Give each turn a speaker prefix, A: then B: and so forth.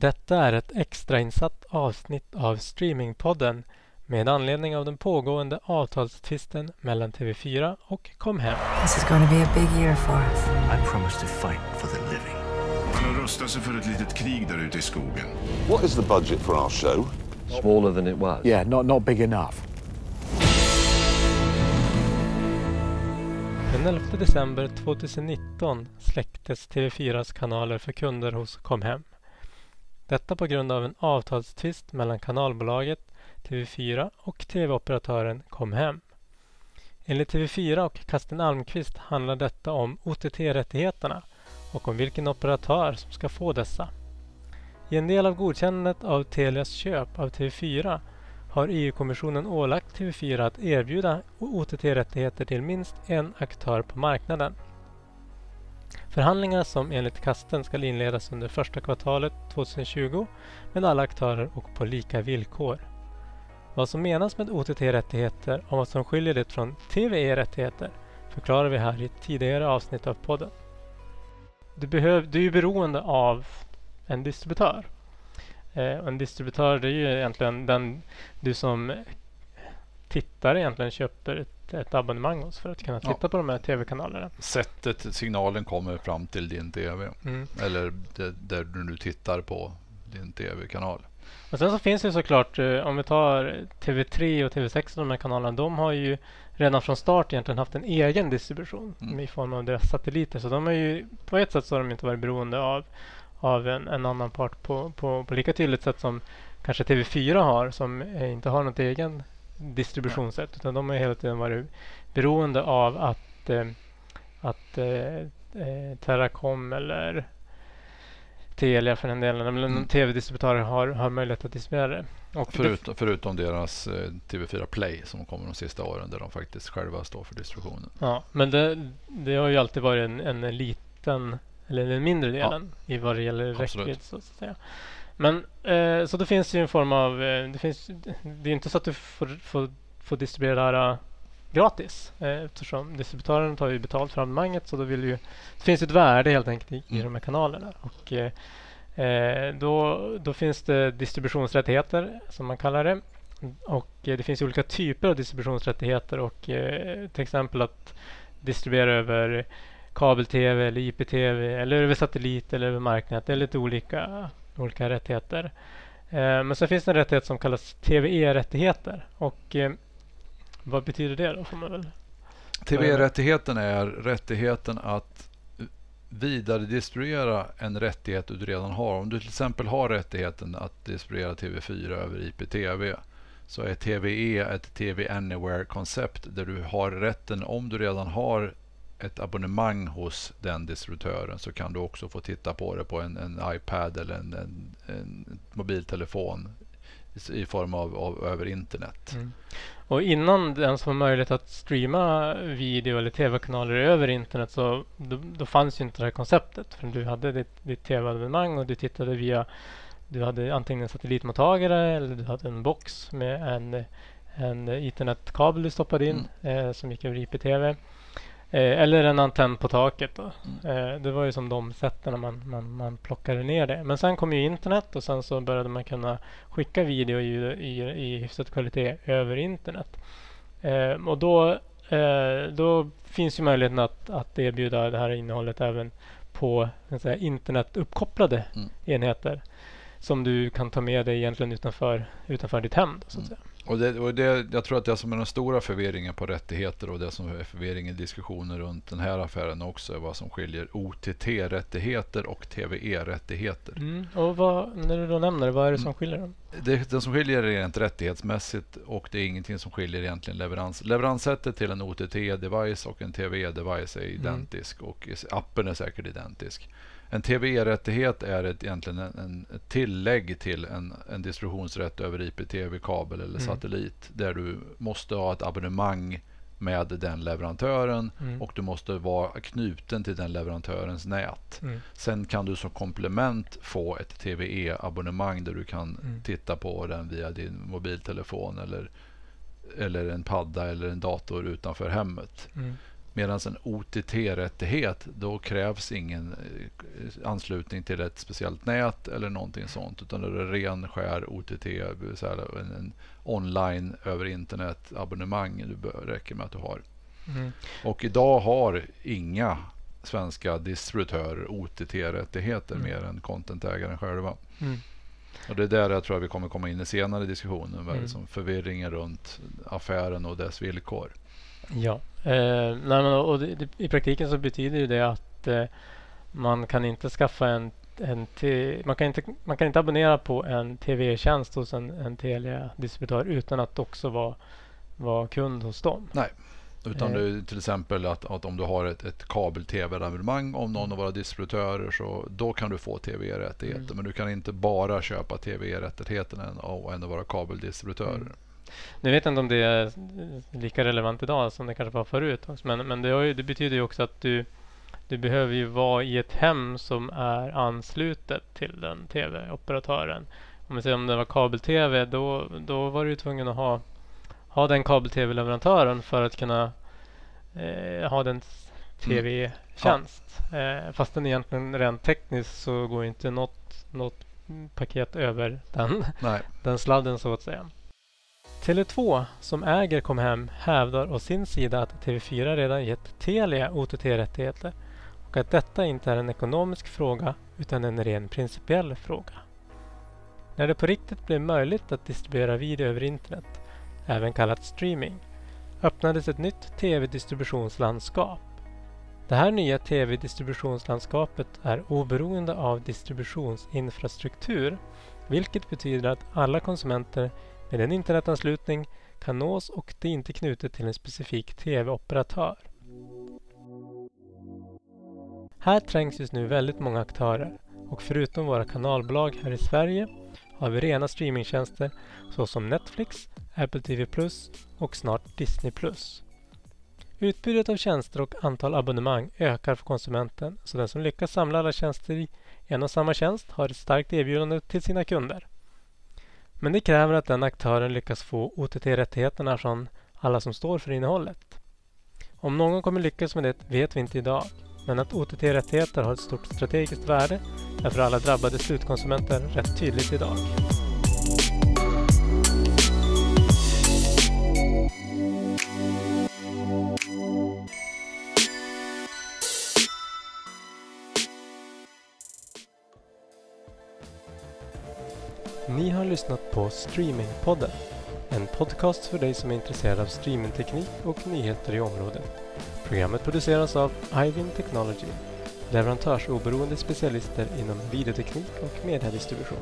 A: Detta är ett extrainsatt avsnitt av Streamingpodden med anledning av den pågående avtalstvisten mellan TV4 och Comhem.
B: This is going to be a big year for us.
C: I promise to fight for the living.
D: Man har rustat sig för ett litet krig där ute i skogen.
E: What is the budget for our show?
C: Smaller than it was.
F: Yeah, not, not big enough.
A: Den 11 december 2019 släcktes TV4s kanaler för kunder hos Comhem. Detta på grund av en avtalstvist mellan kanalbolaget TV4 och TV-operatören Comhem. Enligt TV4 och Kasten Almqvist handlar detta om OTT-rättigheterna och om vilken operatör som ska få dessa. I en del av godkännandet av Telias köp av TV4 har EU-kommissionen ålagt TV4 att erbjuda OTT-rättigheter till minst en aktör på marknaden. Förhandlingar som enligt Kasten ska inledas under första kvartalet 2020 med alla aktörer och på lika villkor. Vad som menas med OTT-rättigheter och vad som skiljer det från TVE-rättigheter förklarar vi här i ett tidigare avsnitt av podden. Du, behöv, du är ju beroende av en distributör. Eh, en distributör det är ju egentligen den du som tittare egentligen köper ett, ett abonnemang hos för att kunna titta
G: Ja.
A: på de här tv-kanalerna.
G: Sättet signalen kommer fram till din TV.
A: Mm.
G: Eller det, där du nu tittar på din TV-kanal.
A: Och sen så finns det såklart, eh, om vi tar TV3 och TV6, de här kanalerna, de har ju redan från start egentligen haft en egen distribution
G: Mm.
A: i form av deras satelliter. Så de har ju, på ett sätt så har de inte varit beroende av, av en, en annan part på, på, på lika tydligt sätt som kanske TV4 har, som eh, inte har något egen distributionssätt. Utan de har hela tiden varit beroende av att, eh, att eh, eh, Teracom eller Telia för den delen,
G: Mm.
A: tv-distributörer har, har möjlighet att distribuera det. Och det-
G: Förutom, deras eh, TV4 Play som kommer de sista åren där de faktiskt själva står för distributionen.
A: Ja, men det, det har ju alltid varit en, en liten, eller en mindre delen i vad det gäller räckvidd så att säga. Men eh, så det finns ju en form av, eh, det finns, det är inte så att du får, får, får distribuera det här eh, gratis eh, eftersom distributören tar ju betalt för abonnemanget så då vill ju, det finns ett värde helt enkelt i,
G: Mm.
A: de här kanalerna. Och, eh, eh, då, då finns det distributionsrättigheter som man kallar det. Och det finns ju olika typer av distributionsrättigheter och till exempel att distribuera över kabel-tv eller IPTV eller över satellit eller över marknät. Det är lite olika, olika rättigheter. Eh, men sen finns det en rättighet som kallas TVE-rättigheter. Och eh, vad betyder det då? Får man väl
G: TV-rättigheten är rättigheten att vidare distribuera en rättighet du redan har. Om du till exempel har rättigheten att distribuera TV4 över IPTV så är TVE ett TV Anywhere-koncept där du har rätten, om du redan har ett abonnemang hos den distributören så kan du också få titta på det på en, en iPad eller en, en, en mobiltelefon i- form av, av över internet.
A: Mm. Och innan den som var möjlighet att streama video eller tv-kanaler över internet så då, då fanns ju inte det här konceptet. För du hade ditt, ditt tv-abonnemang och du tittade via du hade antingen en satellitmottagare eller du hade en box med en, en internetkabel du stoppade in eh, som gick över IPTV. Eh, eller en antenn på taket. Då. Eh, det var ju som de sätten man, man, man plockade ner det. Men sen kom ju internet och sen så började man kunna skicka video i, i, i hyfsad kvalitet över internet. Eh, och då, då finns ju möjligheten att, att erbjuda det här innehållet även på säga, internetuppkopplade
G: Mm.
A: enheter som du kan ta med dig egentligen utanför, utanför ditt hem. Då, så att
G: Mm.
A: säga.
G: Och det, och det, jag tror att det som är den stora förvirringen på rättigheter och det som är förvirringen i diskussioner runt den här affären också är vad som skiljer OTT-rättigheter och TVE-rättigheter.
A: Mm. Och vad, när du då nämner det, vad är det som skiljer dem?
G: Det, det som skiljer är rent rättighetsmässigt och det är ingenting som skiljer egentligen leverans. Leveranssättet till en OTT-device och en TVE-device är identisk och appen är säkert identisk. En TVE-rättighet är ett, egentligen en, en, ett tillägg till en, en distributionsrätt över IPTV, kabel eller
A: Mm.
G: satellit där du måste ha ett abonnemang med den leverantören
A: Mm.
G: och du måste vara knuten till den leverantörens nät.
A: Mm.
G: Sen kan du som komplement få ett TVE-abonnemang där du kan
A: Mm.
G: titta på den via din mobiltelefon eller, eller en padda eller en dator utanför hemmet. Medan en OTT-rättighet, då krävs ingen eh, anslutning till ett speciellt nät eller någonting sånt. Utan det är ren skär OTT, det vill säga en, en online över internet abonnemang. Det bör- räcker med att du har.
A: Mm.
G: Och idag har inga svenska distributörer OTT-rättigheter
A: Mm.
G: mer än contentägaren själva.
A: Mm.
G: Och det är där jag tror att vi kommer komma in i senare. Vad är
A: Mm.
G: det som förvirringen runt affären och dess villkor.
A: Ja, eh, nej men, och det, det, i praktiken så betyder ju det att eh, man kan inte skaffa en, en te, man, kan inte, man kan inte abonnera på en tv-tjänst hos en, en Telia-distributör utan att också vara, vara kund hos dem.
G: Utan
A: Eh.
G: är till exempel att, att om du har ett, ett kabel-tv-abonnemang om någon av våra distributörer så då kan du få tv-rättigheter.
A: Mm.
G: Men du kan inte bara köpa tv-rättigheterna av en av våra kabeldistributörer.
A: Mm. Nu vet jag inte om det är lika relevant idag som det kanske var förut. också, Men, men det, ju, det betyder ju också att du, du behöver ju vara i ett hem som är anslutet till den tv-operatören. Om vi säger om det var kabel-tv då, då var du ju tvungen att ha, ha den kabel-tv-leverantören för att kunna eh, ha den tv-tjänst. Eh, fast den egentligen rent tekniskt så går inte något, något paket över den
G: Nej,
A: den sladden så att säga. Tele2 som äger Comhem hävdar å sin sida att TV4 redan gett Telia OTT-rättigheter och att detta inte är en ekonomisk fråga utan en ren principiell fråga. När det på riktigt blev möjligt att distribuera video över internet, även kallat streaming, öppnades ett nytt tv-distributionslandskap. Det här nya tv-distributionslandskapet är oberoende av distributionsinfrastruktur vilket betyder att alla konsumenter med en internetanslutning kan nås och det är inte knutet till en specifik tv-operatör. Här trängs just nu väldigt många aktörer och förutom våra kanalbolag här i Sverige har vi rena streamingtjänster såsom Netflix, Apple TV Plus och snart Disney Plus. Utbudet av tjänster och antal abonnemang ökar för konsumenten så den som lyckas samla alla tjänster i en och samma tjänst har ett starkt erbjudande till sina kunder. Men det kräver att den aktören lyckas få OTT-rättigheterna från alla som står för innehållet. Om någon kommer lyckas med det vet vi inte idag, men att OTT-rättigheter har ett stort strategiskt värde är för alla drabbade slutkonsumenter rätt tydligt idag. Ni har lyssnat på Streamingpodden. En podcast för dig som är intresserad av streamingteknik och nyheter i området. Programmet produceras av Ivin Technology, leverantörsoberoende specialister inom videoteknik och mediedistribution.